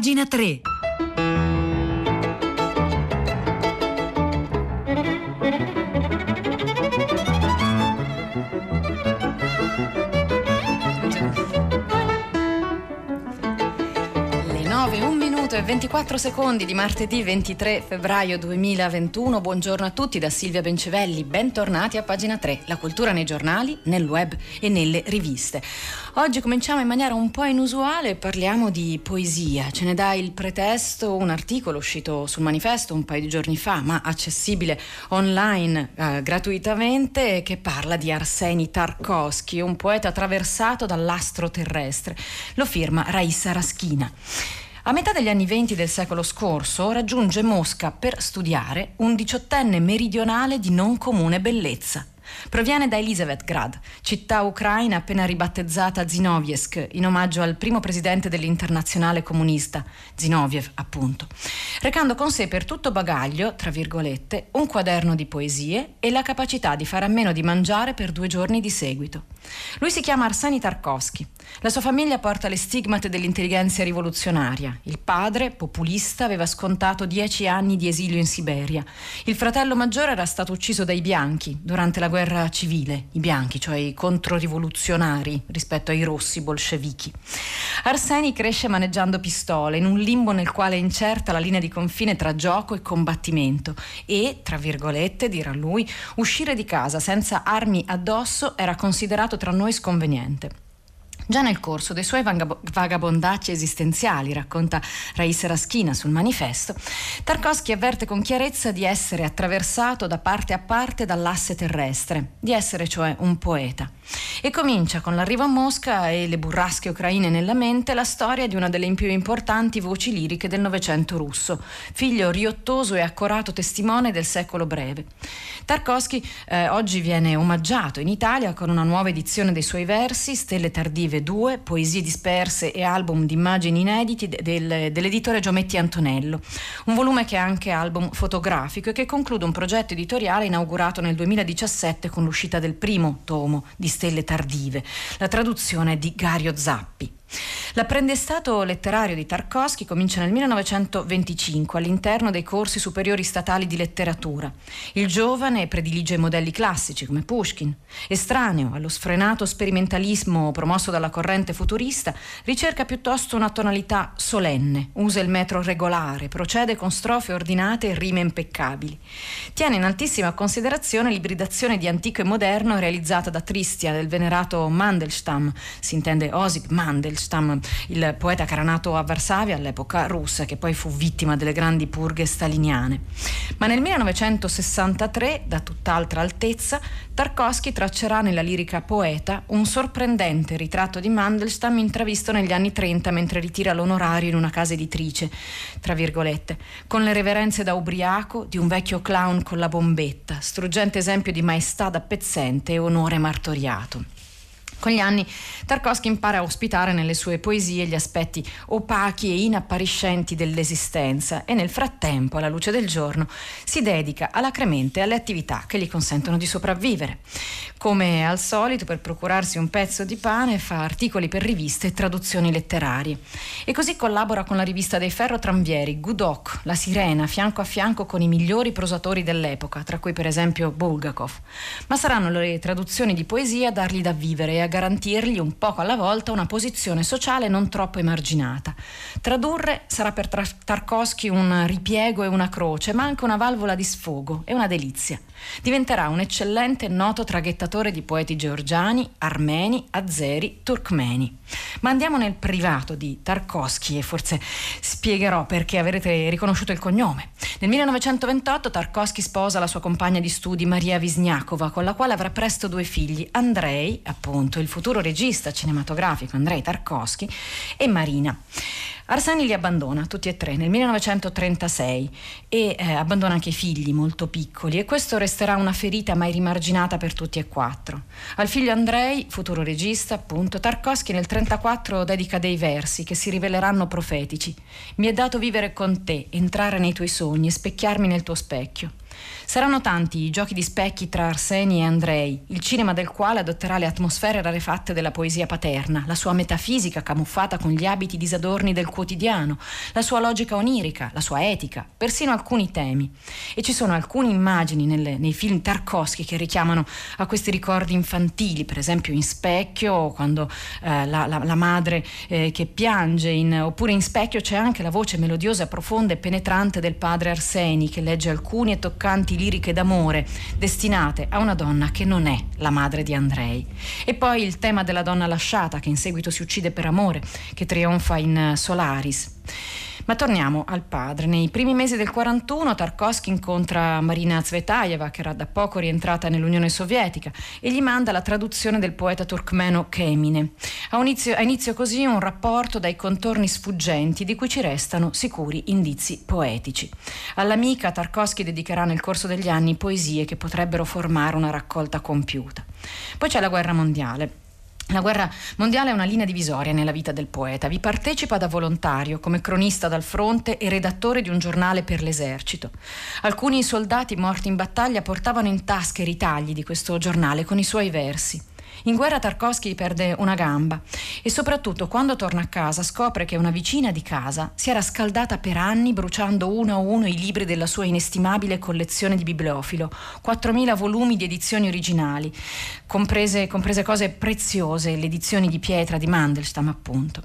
pagina 3. 24 secondi di martedì 23 febbraio 2021. Buongiorno a tutti da Silvia Bencevelli. Bentornati a pagina 3, la cultura nei giornali, nel web e nelle riviste. Oggi cominciamo in maniera un po' inusuale, parliamo di poesia. Ce ne dà il pretesto un articolo uscito sul manifesto un paio di giorni fa, ma accessibile online eh, gratuitamente, che parla di Arseni Tarkovsky, un poeta attraversato dall'astro terrestre. Lo firma Raissa Raschina. A metà degli anni venti del secolo scorso raggiunge Mosca per studiare un diciottenne meridionale di non comune bellezza. Proviene da Elisabethgrad, città ucraina appena ribattezzata Zinoviesk, in omaggio al primo presidente dell'internazionale comunista, Zinoviev appunto, recando con sé per tutto bagaglio, tra virgolette, un quaderno di poesie e la capacità di fare a meno di mangiare per due giorni di seguito. Lui si chiama Arseni Tarkovsky. La sua famiglia porta le stigmate dell'intelligenza rivoluzionaria. Il padre, populista, aveva scontato dieci anni di esilio in Siberia. Il fratello maggiore era stato ucciso dai bianchi durante la guerra civile, i bianchi, cioè i controrivoluzionari rispetto ai rossi bolscevichi. Arseni cresce maneggiando pistole in un limbo nel quale è incerta la linea di confine tra gioco e combattimento e, tra virgolette, dirà lui, uscire di casa senza armi addosso era considerato tra noi sconveniente. Già nel corso dei suoi vagabondacci esistenziali, racconta Raissa Raschina sul manifesto, Tarkovsky avverte con chiarezza di essere attraversato da parte a parte dall'asse terrestre, di essere cioè un poeta. E comincia con l'arrivo a Mosca e le burrasche ucraine nella mente la storia di una delle più importanti voci liriche del Novecento russo, figlio riottoso e accorato testimone del secolo breve. Tarkovsky eh, oggi viene omaggiato in Italia con una nuova edizione dei suoi versi, Stelle tardive 2, Poesie disperse e album di immagini inediti del, dell'editore Giometti Antonello. Un volume che è anche album fotografico e che conclude un progetto editoriale inaugurato nel 2017 con l'uscita del primo tomo di Stelle tardive. La traduzione di Gario Zappi. L'apprendestato letterario di Tarkovsky comincia nel 1925 all'interno dei corsi superiori statali di letteratura. Il giovane predilige modelli classici come Pushkin. Estraneo allo sfrenato sperimentalismo promosso dalla corrente futurista, ricerca piuttosto una tonalità solenne, usa il metro regolare, procede con strofe ordinate e rime impeccabili. Tiene in altissima considerazione l'ibridazione di antico e moderno realizzata da Tristia del venerato Mandelstam, si intende Osip Mandelstam Mandelstam, il poeta che era nato a Varsavia all'epoca russa, che poi fu vittima delle grandi purghe staliniane. Ma nel 1963, da tutt'altra altezza, Tarkovsky traccerà nella lirica poeta un sorprendente ritratto di Mandelstam intravisto negli anni 30 mentre ritira l'onorario in una casa editrice, tra virgolette, con le reverenze da ubriaco di un vecchio clown con la bombetta, struggente esempio di maestà da pezzente e onore martoriato. Con gli anni Tarkovsky impara a ospitare nelle sue poesie gli aspetti opachi e inappariscenti dell'esistenza e nel frattempo, alla luce del giorno, si dedica alacremente alle attività che gli consentono di sopravvivere. Come al solito, per procurarsi un pezzo di pane, fa articoli per riviste e traduzioni letterarie. E così collabora con la rivista dei ferrotramvieri, Gudok, La Sirena, fianco a fianco con i migliori prosatori dell'epoca, tra cui per esempio Bulgakov. Ma saranno le traduzioni di poesia a dargli da vivere e a garantirgli un poco alla volta una posizione sociale non troppo emarginata. Tradurre sarà per Tarkovsky un ripiego e una croce, ma anche una valvola di sfogo e una delizia. Diventerà un eccellente e noto traghettatore di poeti georgiani, armeni, azeri, turkmeni. Ma andiamo nel privato di Tarkovsky e forse spiegherò perché avrete riconosciuto il cognome. Nel 1928 Tarkovsky sposa la sua compagna di studi Maria Wisniakova, con la quale avrà presto due figli, Andrei, appunto, il futuro regista cinematografico Andrei Tarkovsky, e Marina. Arseni li abbandona tutti e tre nel 1936 e eh, abbandona anche i figli molto piccoli e questo resterà una ferita mai rimarginata per tutti e quattro. Al figlio Andrei, futuro regista appunto, Tarkovsky nel 1934 dedica dei versi che si riveleranno profetici. Mi è dato vivere con te, entrare nei tuoi sogni specchiarmi nel tuo specchio. Saranno tanti i giochi di specchi tra Arseni e Andrei, il cinema del quale adotterà le atmosfere rarefatte della poesia paterna, la sua metafisica camuffata con gli abiti disadorni del quotidiano, la sua logica onirica, la sua etica, persino alcuni temi. E ci sono alcune immagini nelle, nei film Tarkovsky che richiamano a questi ricordi infantili, per esempio in Specchio, quando eh, la, la, la, madre eh, che piange, in, oppure in Specchio c'è anche la voce melodiosa, profonda e penetrante del padre Arseni che legge alcuni e toccanti liriche d'amore destinate a una donna che non è la madre di Andrei. E poi il tema della donna lasciata che in seguito si uccide per amore, che trionfa in Solaris. Ma torniamo al padre. Nei primi mesi del 41 Tarkovsky incontra Marina Zvetaeva, che era da poco rientrata nell'Unione Sovietica, e gli manda la traduzione del poeta turkmeno Kemine. Ha inizio, ha inizio così un rapporto dai contorni sfuggenti di cui ci restano sicuri indizi poetici. All'amica Tarkovsky dedicherà nel corso degli anni poesie che potrebbero formare una raccolta compiuta. Poi c'è la guerra mondiale. La guerra mondiale è una linea divisoria nella vita del poeta. Vi partecipa da volontario, come cronista dal fronte e redattore di un giornale per l'esercito. Alcuni soldati morti in battaglia portavano in tasca i ritagli di questo giornale con i suoi versi. In guerra Tarkovsky perde una gamba e soprattutto quando torna a casa scopre che una vicina di casa si era scaldata per anni bruciando uno a uno i libri della sua inestimabile collezione di bibliofilo, 4.000 volumi di edizioni originali, comprese, comprese cose preziose, le edizioni di pietra di Mandelstam appunto.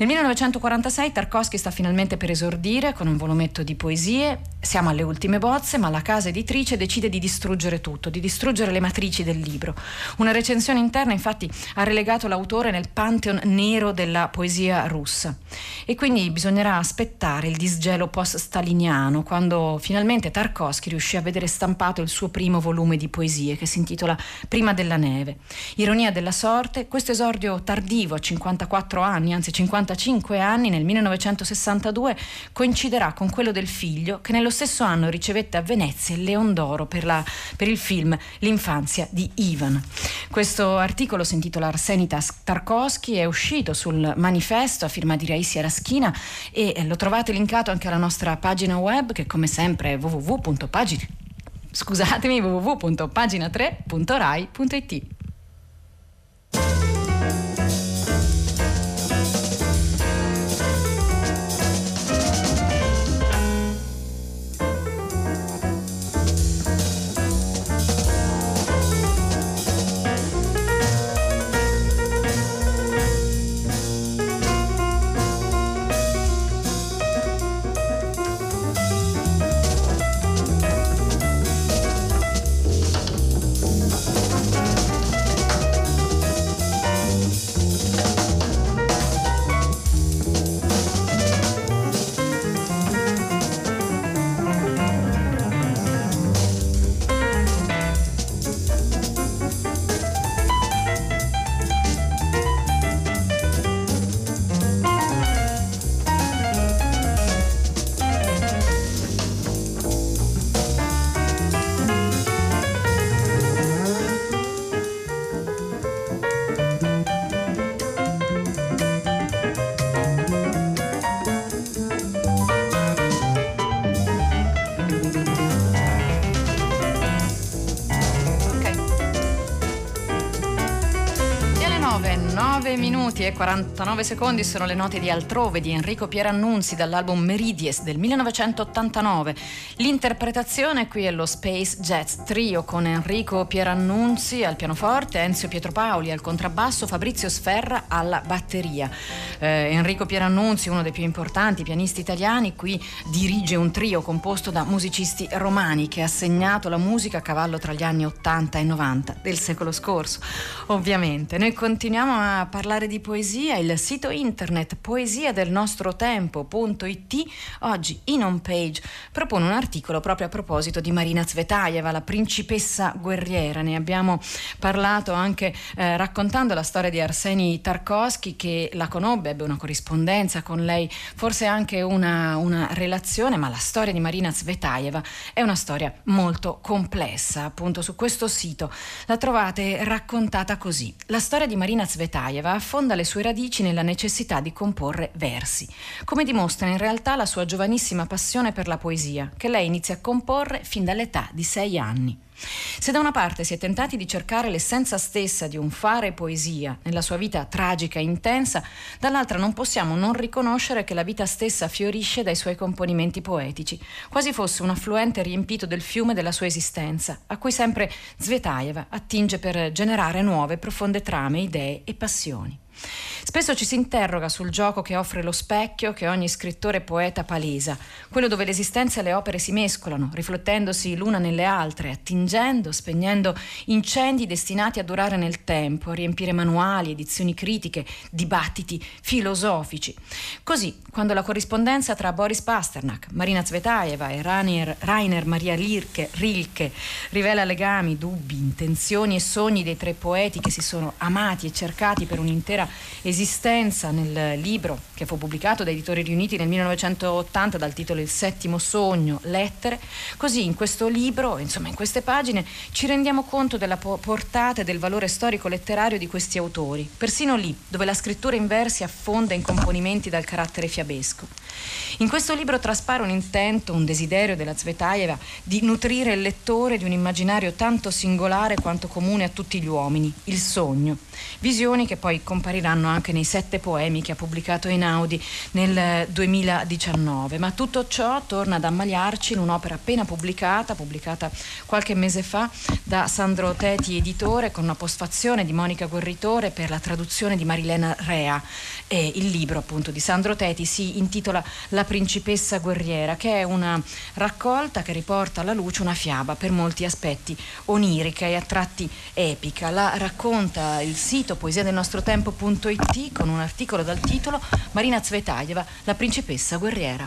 Nel 1946 Tarkovsky sta finalmente per esordire con un volumetto di poesie. Siamo alle ultime bozze, ma la casa editrice decide di distruggere tutto, di distruggere le matrici del libro. Una recensione interna infatti ha relegato l'autore nel pantheon nero della poesia russa. E quindi bisognerà aspettare il disgelo post-staliniano, quando finalmente Tarkovsky riuscì a vedere stampato il suo primo volume di poesie che si intitola Prima della neve. Ironia della sorte, questo esordio tardivo a 54 anni, anzi 50 55 anni, nel 1962, coinciderà con quello del figlio che nello stesso anno ricevette a Venezia il Leon d'Oro per, la, per il film L'infanzia di Ivan. Questo articolo si intitola Arsenitas Tarkovsky, è uscito sul manifesto a firma di Raissia Raschina e lo trovate linkato anche alla nostra pagina web che come sempre è www.pagina scusatemi www.pagina3.rai.it minuti e 49 secondi sono le note di Altrove di Enrico Pierannunzi dall'album Meridies del 1989. L'interpretazione qui è lo Space Jazz Trio con Enrico Pierannunzi al pianoforte, Enzio Pietropaoli al contrabbasso, Fabrizio Sferra alla batteria. Eh, Enrico Pierannunzi, uno dei più importanti pianisti italiani, qui dirige un trio composto da musicisti romani che ha segnato la musica a cavallo tra gli anni 80 e 90 del secolo scorso. Ovviamente, noi continuiamo a parlare di poesia, il sito internet poesia del nostro tempo.it oggi in home page propone un articolo proprio a proposito di Marina Zvetaeva, la principessa guerriera. Ne abbiamo parlato anche eh, raccontando la storia di Arseni Tarkovsky che la conobbe, ebbe una corrispondenza con lei, forse anche una, una relazione, ma la storia di Marina Zvetaeva è una storia molto complessa. Appunto su questo sito la trovate raccontata così. La storia di Marina Zvetaeva Zvetaeva affonda le sue radici nella necessità di comporre versi, come dimostra in realtà la sua giovanissima passione per la poesia, che lei inizia a comporre fin dall'età di sei anni. Se da una parte si è tentati di cercare l'essenza stessa di un fare poesia nella sua vita tragica e intensa, dall'altra non possiamo non riconoscere che la vita stessa fiorisce dai suoi componimenti poetici, quasi fosse un affluente riempito del fiume della sua esistenza, a cui sempre Zvetaeva attinge per generare nuove profonde trame, idee e passioni. Spesso ci si interroga sul gioco che offre lo specchio che ogni scrittore poeta palesa, quello dove l'esistenza e le opere si mescolano, riflettendosi l'una nelle altre, attingendo, spegnendo incendi destinati a durare nel tempo, a riempire manuali, edizioni critiche, dibattiti filosofici. Così, quando la corrispondenza tra Boris Pasternak, Marina Zvetaeva e Rainer, Rainer Maria Rilke, Rilke rivela legami, dubbi, intenzioni e sogni dei tre poeti che si sono amati e cercati per un'intera esistenza nel libro che fu pubblicato da Editori Riuniti nel 1980 dal titolo Il settimo sogno, lettere. Così in questo libro, insomma in queste pagine, ci rendiamo conto della portata e del valore storico-letterario di questi autori, persino lì dove la scrittura in versi affonda in componimenti dal carattere fiabesco. In questo libro traspare un intento, un desiderio della Zvetaeva di nutrire il lettore di un immaginario tanto singolare quanto comune a tutti gli uomini, il sogno. Visioni che poi compariranno anche nei sette poemi che ha pubblicato Einaudi nel 2019. Ma tutto ciò torna ad ammaliarci in un'opera appena pubblicata, pubblicata qualche mese fa da Sandro Teti, editore, con una postfazione di Monica Guerritore per la traduzione di Marilena Rea. E il libro appunto di Sandro Teti si intitola La principessa guerriera, che è una raccolta che riporta alla luce una fiaba per molti aspetti onirica e a tratti epica. La racconta il sito poesia del nostro tempo.it con un articolo dal titolo Marina Zvetaeva, la principessa guerriera.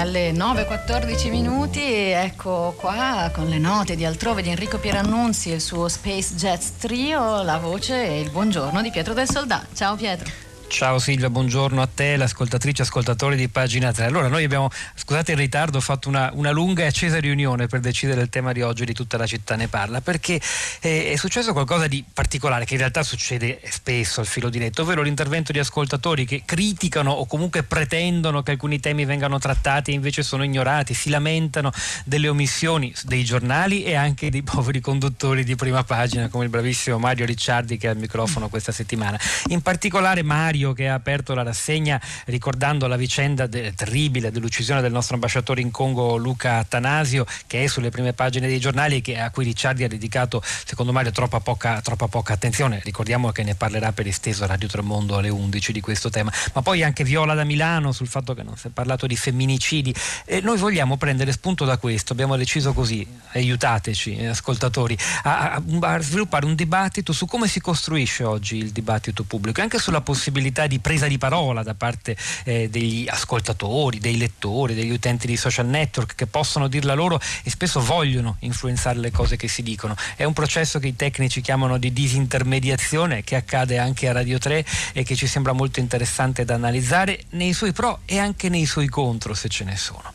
Alle 9.14 minuti, ecco qua con le note di altrove di Enrico Pierannunzi e il suo Space Jets Trio, la voce e il buongiorno di Pietro del Soldà. Ciao Pietro. Ciao Silvia, buongiorno a te, l'ascoltatrice e ascoltatori di Pagina 3. Allora, noi abbiamo, scusate il ritardo, fatto una, una, lunga e accesa riunione per decidere il tema di oggi di tutta la città ne parla, perché eh, è successo qualcosa di particolare che in realtà succede spesso al filo diretto, ovvero l'intervento di ascoltatori che criticano o comunque pretendono che alcuni temi vengano trattati e invece sono ignorati, si lamentano delle omissioni dei giornali e anche dei poveri conduttori di prima pagina, come il bravissimo Mario Ricciardi che è al microfono questa settimana. In particolare Mario Mario che ha aperto la rassegna ricordando la vicenda de- terribile dell'uccisione del nostro ambasciatore in Congo Luca Atanasio che è sulle prime pagine dei giornali e a cui Ricciardi ha dedicato secondo Mario troppa poca, troppa poca attenzione. Ricordiamo che ne parlerà per esteso Radio Tremondo alle 11 di questo tema. Ma poi anche Viola da Milano sul fatto che non si è parlato di femminicidi. E noi vogliamo prendere spunto da questo, abbiamo deciso così, aiutateci eh, ascoltatori, a, a, a sviluppare un dibattito su come si costruisce oggi il dibattito pubblico e anche sulla possibilità possibilità di presa di parola da parte eh, degli ascoltatori, dei lettori, degli utenti di social network che possono dirla loro e spesso vogliono influenzare le cose che si dicono. È un processo che i tecnici chiamano di disintermediazione che accade anche a Radio 3 e che ci sembra molto interessante da analizzare nei suoi pro e anche nei suoi contro se ce ne sono.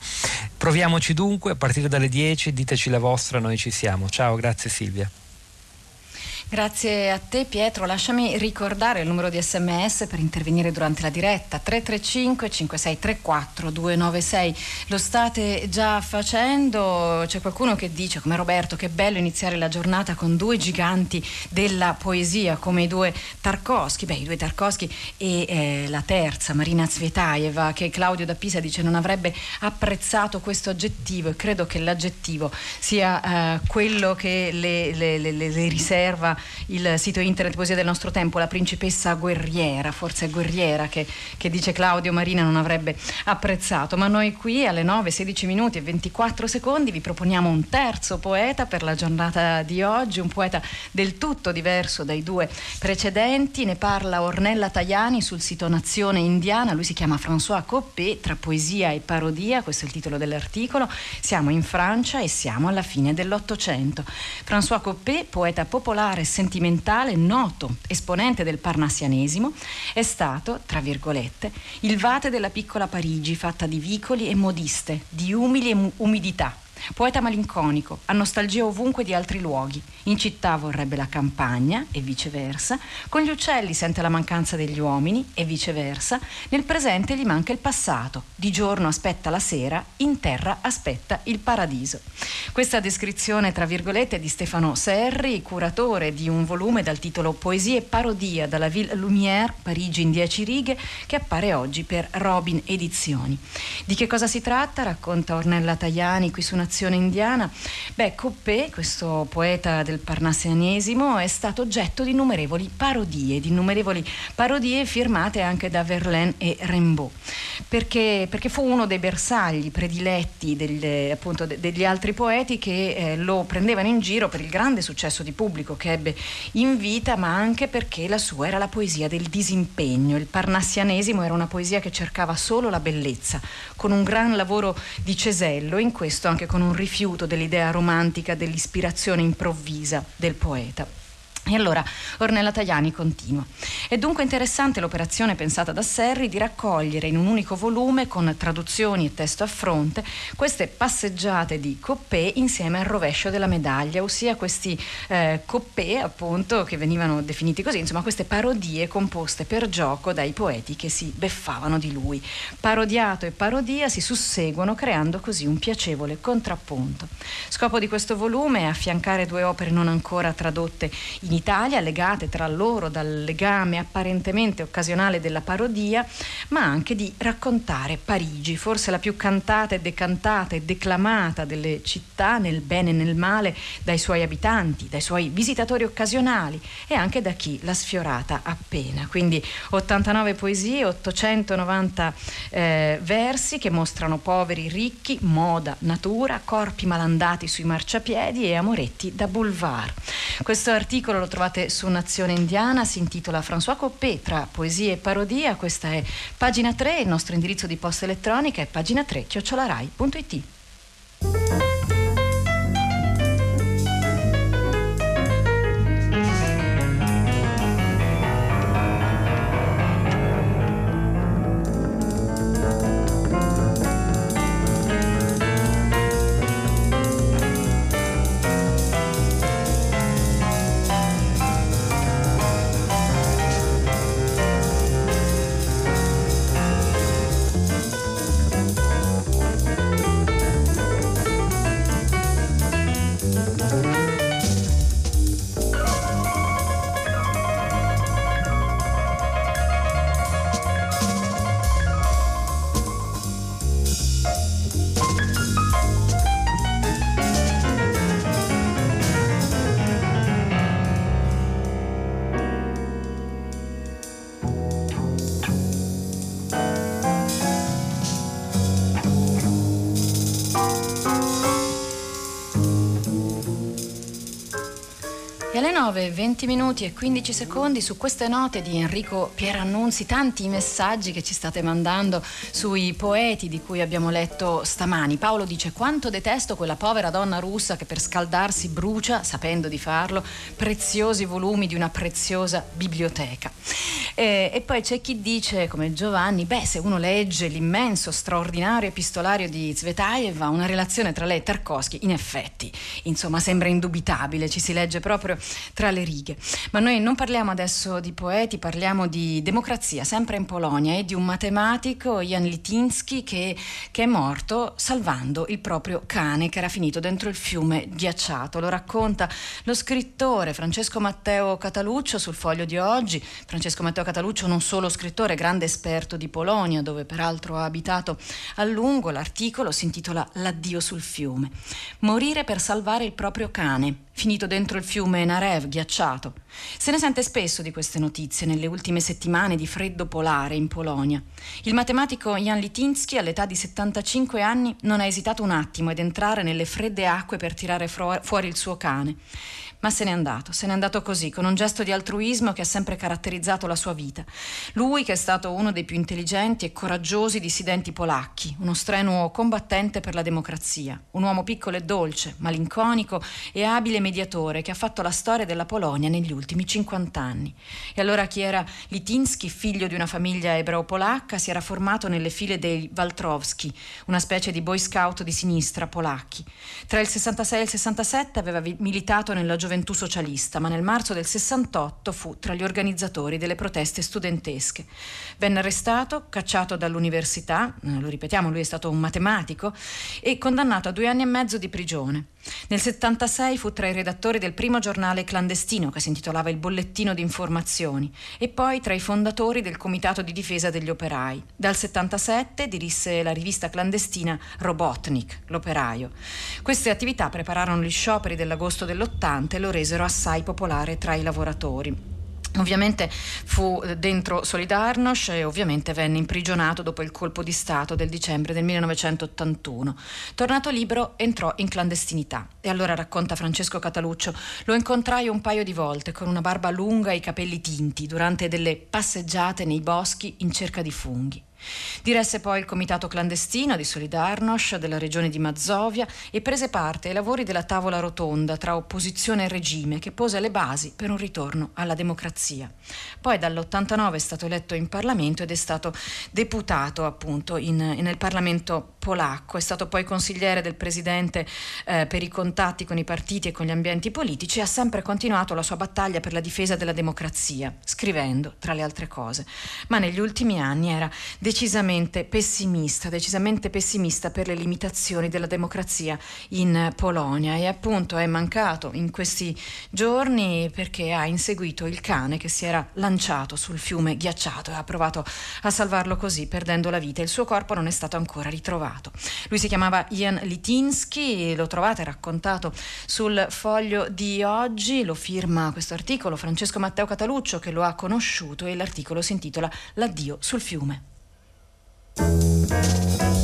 Proviamoci dunque a partire dalle 10, diteci la vostra, noi ci siamo. Ciao, grazie Silvia. Grazie a te Pietro, lasciami ricordare il numero di sms per intervenire durante la diretta. 335 5634 296. Lo state già facendo, c'è qualcuno che dice come Roberto che bello iniziare la giornata con due giganti della poesia come i due Tarkovsky, beh i due Tarkovsky e eh, la terza Marina Zvetaeva che Claudio da Pisa dice non avrebbe apprezzato questo aggettivo e credo che l'aggettivo sia eh, quello che le, le, le, le riserva il sito internet Poesia del nostro tempo, la principessa guerriera, forse guerriera che, che dice Claudio Marina non avrebbe apprezzato, ma noi qui alle 9, 16 minuti e 24 secondi vi proponiamo un terzo poeta per la giornata di oggi, un poeta del tutto diverso dai due precedenti, ne parla Ornella Tajani sul sito Nazione Indiana, lui si chiama François Coppé, tra poesia e parodia, questo è il titolo dell'articolo, siamo in Francia e siamo alla fine dell'Ottocento. François Coppé, poeta popolare sentimentale noto esponente del parnassianesimo, è stato, tra virgolette, il vate della piccola Parigi fatta di vicoli e modiste, di umili e umidità, Poeta malinconico, ha nostalgia ovunque di altri luoghi. In città vorrebbe la campagna e viceversa. Con gli uccelli sente la mancanza degli uomini e viceversa. Nel presente gli manca il passato. Di giorno aspetta la sera, in terra aspetta il paradiso. Questa descrizione, tra virgolette, di Stefano Serri, curatore di un volume dal titolo Poesie e parodia dalla Ville Lumière, Parigi in dieci righe, che appare oggi per Robin Edizioni. Di che cosa si tratta? Racconta Ornella Tajani qui su Nazione Indiana. Beh, Coppé, questo poeta del parnassianesimo, è stato oggetto di innumerevoli parodie, di innumerevoli parodie firmate anche da Verlaine e Rimbaud, perché, perché fu uno dei bersagli prediletti degli, appunto, degli altri poeti che eh, lo prendevano in giro per il grande successo di pubblico che ebbe in vita, ma anche perché la sua era la poesia del disimpegno. Il parnassianesimo era una poesia che cercava solo la bellezza, con un gran lavoro di cesello, in questo anche con con un rifiuto dell'idea romantica dell'ispirazione improvvisa del poeta. E allora Ornella Tajani continua. È dunque interessante l'operazione pensata da Serri di raccogliere in un unico volume, con traduzioni e testo a fronte, queste passeggiate di coppè insieme al rovescio della medaglia, ossia questi eh, coppè appunto che venivano definiti così, insomma queste parodie composte per gioco dai poeti che si beffavano di lui. Parodiato e parodia si susseguono creando così un piacevole contrappunto. Scopo di questo volume è affiancare due opere non ancora tradotte in Italia, legate tra loro dal legame apparentemente occasionale della parodia, ma anche di raccontare Parigi, forse la più cantata e decantata e declamata delle città nel bene e nel male dai suoi abitanti, dai suoi visitatori occasionali e anche da chi l'ha sfiorata appena. Quindi 89 poesie, 890 eh, versi che mostrano poveri ricchi, moda, natura, corpi malandati sui marciapiedi e amoretti da boulevard. Questo articolo lo trovate su Nazione Indiana, si intitola François Coppé tra poesia e parodia, questa è pagina 3, il nostro indirizzo di posta elettronica è pagina 3 chiocciolarai.it. alle 9, 20 minuti e 15 secondi su queste note di Enrico Pierannunzi, tanti messaggi che ci state mandando sui poeti di cui abbiamo letto stamani. Paolo dice quanto detesto quella povera donna russa che per scaldarsi brucia, sapendo di farlo, preziosi volumi di una preziosa biblioteca. E, e poi c'è chi dice, come Giovanni, beh se uno legge l'immenso, straordinario epistolario di Zvetaeva, una relazione tra lei e Tarkovsky, in effetti, insomma, sembra indubitabile, ci si legge proprio tra le righe. Ma noi non parliamo adesso di poeti, parliamo di democrazia, sempre in Polonia, e di un matematico, Jan Litinsky, che, che è morto salvando il proprio cane che era finito dentro il fiume ghiacciato. Lo racconta lo scrittore Francesco Matteo Cataluccio sul foglio di oggi. Francesco Matteo Cataluccio non solo scrittore, grande esperto di Polonia, dove peraltro ha abitato a lungo. L'articolo si intitola L'addio sul fiume. Morire per salvare il proprio cane finito dentro il fiume Narev, ghiacciato. Se ne sente spesso di queste notizie nelle ultime settimane di freddo polare in Polonia. Il matematico Jan Litinsky, all'età di 75 anni, non ha esitato un attimo ad entrare nelle fredde acque per tirare fuori il suo cane ma se n'è andato, se n'è andato così, con un gesto di altruismo che ha sempre caratterizzato la sua vita. Lui che è stato uno dei più intelligenti e coraggiosi dissidenti polacchi, uno strenuo combattente per la democrazia, un uomo piccolo e dolce, malinconico e abile mediatore che ha fatto la storia della Polonia negli ultimi 50 anni. E allora chi era Litinsky, figlio di una famiglia ebreo-polacca, si era formato nelle file dei Waltrowski, una specie di boy scout di sinistra polacchi. Tra il 66 e il 67 aveva militato nella gioventù gioventù socialista, ma nel marzo del 68 fu tra gli organizzatori delle proteste studentesche. Venne arrestato, cacciato dall'università, eh, lo ripetiamo, lui è stato un matematico, e condannato a due anni e mezzo di prigione. Nel 76 fu tra i redattori del primo giornale clandestino che si intitolava Il Bollettino di Informazioni e poi tra i fondatori del Comitato di difesa degli operai. Dal 77 dirisse la rivista clandestina Robotnik, l'operaio. Queste attività prepararono gli scioperi dell'agosto dell'80 e lo resero assai popolare tra i lavoratori. Ovviamente fu dentro Solidarnosc e ovviamente venne imprigionato dopo il colpo di Stato del dicembre del 1981. Tornato libero entrò in clandestinità e allora racconta Francesco Cataluccio, lo incontrai un paio di volte con una barba lunga e i capelli tinti durante delle passeggiate nei boschi in cerca di funghi. Diresse poi il comitato clandestino di Solidarnosc della regione di Mazovia e prese parte ai lavori della tavola rotonda tra opposizione e regime che pose le basi per un ritorno alla democrazia. Poi dall'89 è stato eletto in Parlamento ed è stato deputato appunto in, nel Parlamento polacco, è stato poi consigliere del presidente eh, per i contatti con i partiti e con gli ambienti politici e ha sempre continuato la sua battaglia per la difesa della democrazia, scrivendo tra le altre cose. Ma negli ultimi anni era decisamente pessimista, decisamente pessimista per le limitazioni della democrazia in Polonia e appunto è mancato in questi giorni perché ha inseguito il cane che si era lanciato sul fiume ghiacciato e ha provato a salvarlo così perdendo la vita. Il suo corpo non è stato ancora ritrovato. Lui si chiamava Ian Litinsky, lo trovate raccontato sul foglio di oggi, lo firma questo articolo Francesco Matteo Cataluccio che lo ha conosciuto e l'articolo si intitola L'addio sul fiume. E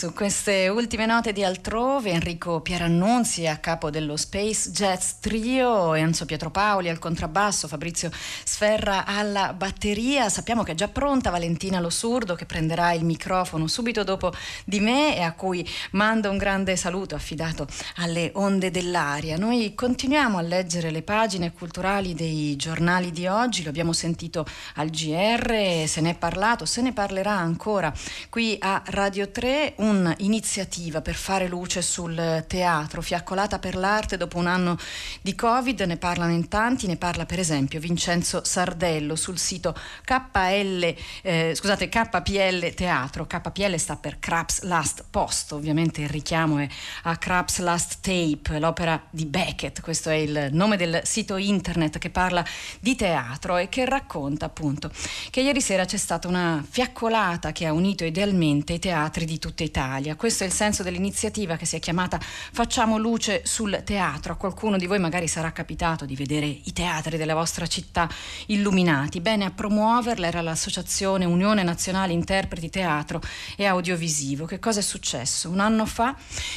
su queste ultime note di altrove, Enrico Pierannunzi a capo dello Space Jazz Trio, Enzo Pietropaoli al contrabbasso, Fabrizio Sferra alla batteria. Sappiamo che è già pronta Valentina Lo Surdo che prenderà il microfono subito dopo di me e a cui mando un grande saluto affidato alle onde dell'aria. Noi continuiamo a leggere le pagine culturali dei giornali di oggi, lo abbiamo sentito al GR, se ne è parlato, se ne parlerà ancora qui a Radio 3 un'iniziativa per fare luce sul teatro, fiaccolata per l'arte dopo un anno di Covid, ne parlano in tanti, ne parla per esempio Vincenzo Sardello sul sito KL, eh, scusate, KPL Teatro, KPL sta per Craps Last Post, ovviamente il richiamo è a Craps Last Tape, l'opera di Beckett, questo è il nome del sito internet che parla di teatro e che racconta appunto che ieri sera c'è stata una fiaccolata che ha unito idealmente i teatri di tutta Italia Italia. Questo è il senso dell'iniziativa che si è chiamata Facciamo luce sul teatro. A qualcuno di voi magari sarà capitato di vedere i teatri della vostra città illuminati. Bene, a promuoverla era l'associazione Unione Nazionale Interpreti Teatro e Audiovisivo. Che cosa è successo? Un anno fa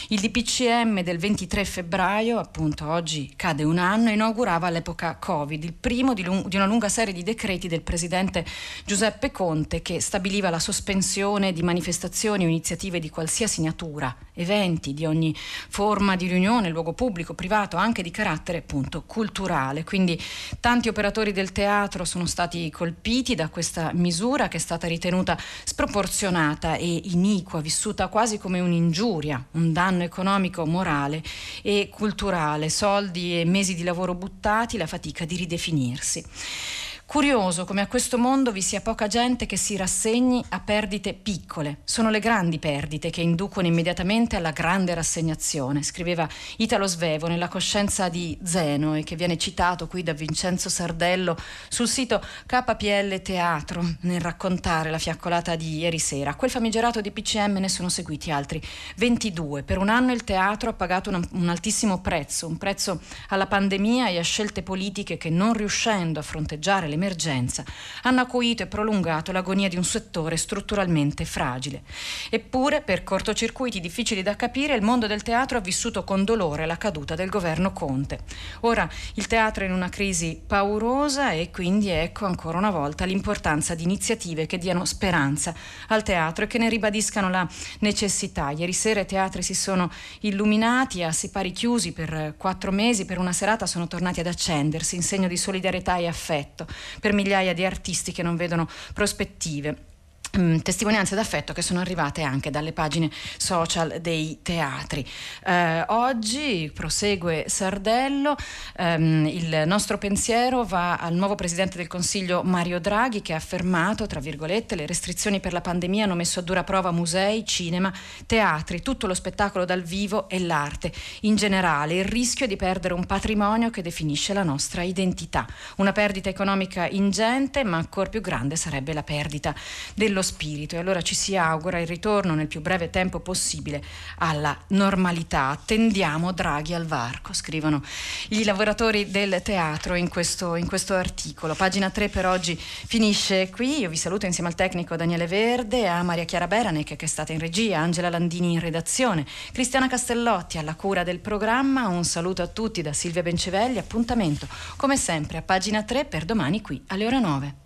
il DPCM del 23 febbraio, appunto oggi cade un anno, inaugurava l'epoca Covid, il primo di, lung- di una lunga serie di decreti del presidente Giuseppe Conte che stabiliva la sospensione di manifestazioni o iniziative di qualsiasi natura, eventi di ogni forma di riunione, luogo pubblico, privato, anche di carattere appunto culturale. Quindi tanti operatori del teatro sono stati colpiti da questa misura che è stata ritenuta sproporzionata e iniqua, vissuta quasi come un'ingiuria, un danno economico, morale e culturale, soldi e mesi di lavoro buttati, la fatica di ridefinirsi. Curioso come a questo mondo vi sia poca gente che si rassegni a perdite piccole. Sono le grandi perdite che inducono immediatamente alla grande rassegnazione, scriveva Italo Svevo nella coscienza di Zeno e che viene citato qui da Vincenzo Sardello sul sito KPL Teatro nel raccontare la fiaccolata di ieri sera. A quel famigerato di PCM ne sono seguiti altri 22. Per un anno il teatro ha pagato un, un altissimo prezzo, un prezzo alla pandemia e a scelte politiche che non riuscendo a fronteggiare le l'emergenza hanno acuito e prolungato l'agonia di un settore strutturalmente fragile. Eppure, per cortocircuiti difficili da capire, il mondo del teatro ha vissuto con dolore la caduta del governo Conte. Ora il teatro è in una crisi paurosa e quindi ecco ancora una volta l'importanza di iniziative che diano speranza al teatro e che ne ribadiscano la necessità. Ieri sera i teatri si sono illuminati, a sipari chiusi per quattro mesi, per una serata sono tornati ad accendersi in segno di solidarietà e affetto per migliaia di artisti che non vedono prospettive. Mm, testimonianze d'affetto che sono arrivate anche dalle pagine social dei teatri. Eh, oggi prosegue Sardello, ehm, il nostro pensiero va al nuovo presidente del Consiglio Mario Draghi che ha affermato, tra virgolette, le restrizioni per la pandemia hanno messo a dura prova musei, cinema, teatri, tutto lo spettacolo dal vivo e l'arte. In generale il rischio è di perdere un patrimonio che definisce la nostra identità. Una perdita economica ingente, ma ancora più grande sarebbe la perdita dello spirito e allora ci si augura il ritorno nel più breve tempo possibile alla normalità. Tendiamo Draghi al varco, scrivono i lavoratori del teatro in questo, in questo articolo. Pagina 3 per oggi finisce qui. Io vi saluto insieme al tecnico Daniele Verde, a Maria Chiara Beranec che è stata in regia, Angela Landini in redazione, Cristiana Castellotti alla cura del programma. Un saluto a tutti da Silvia Bencevelli. Appuntamento come sempre a pagina 3 per domani qui alle ore 9.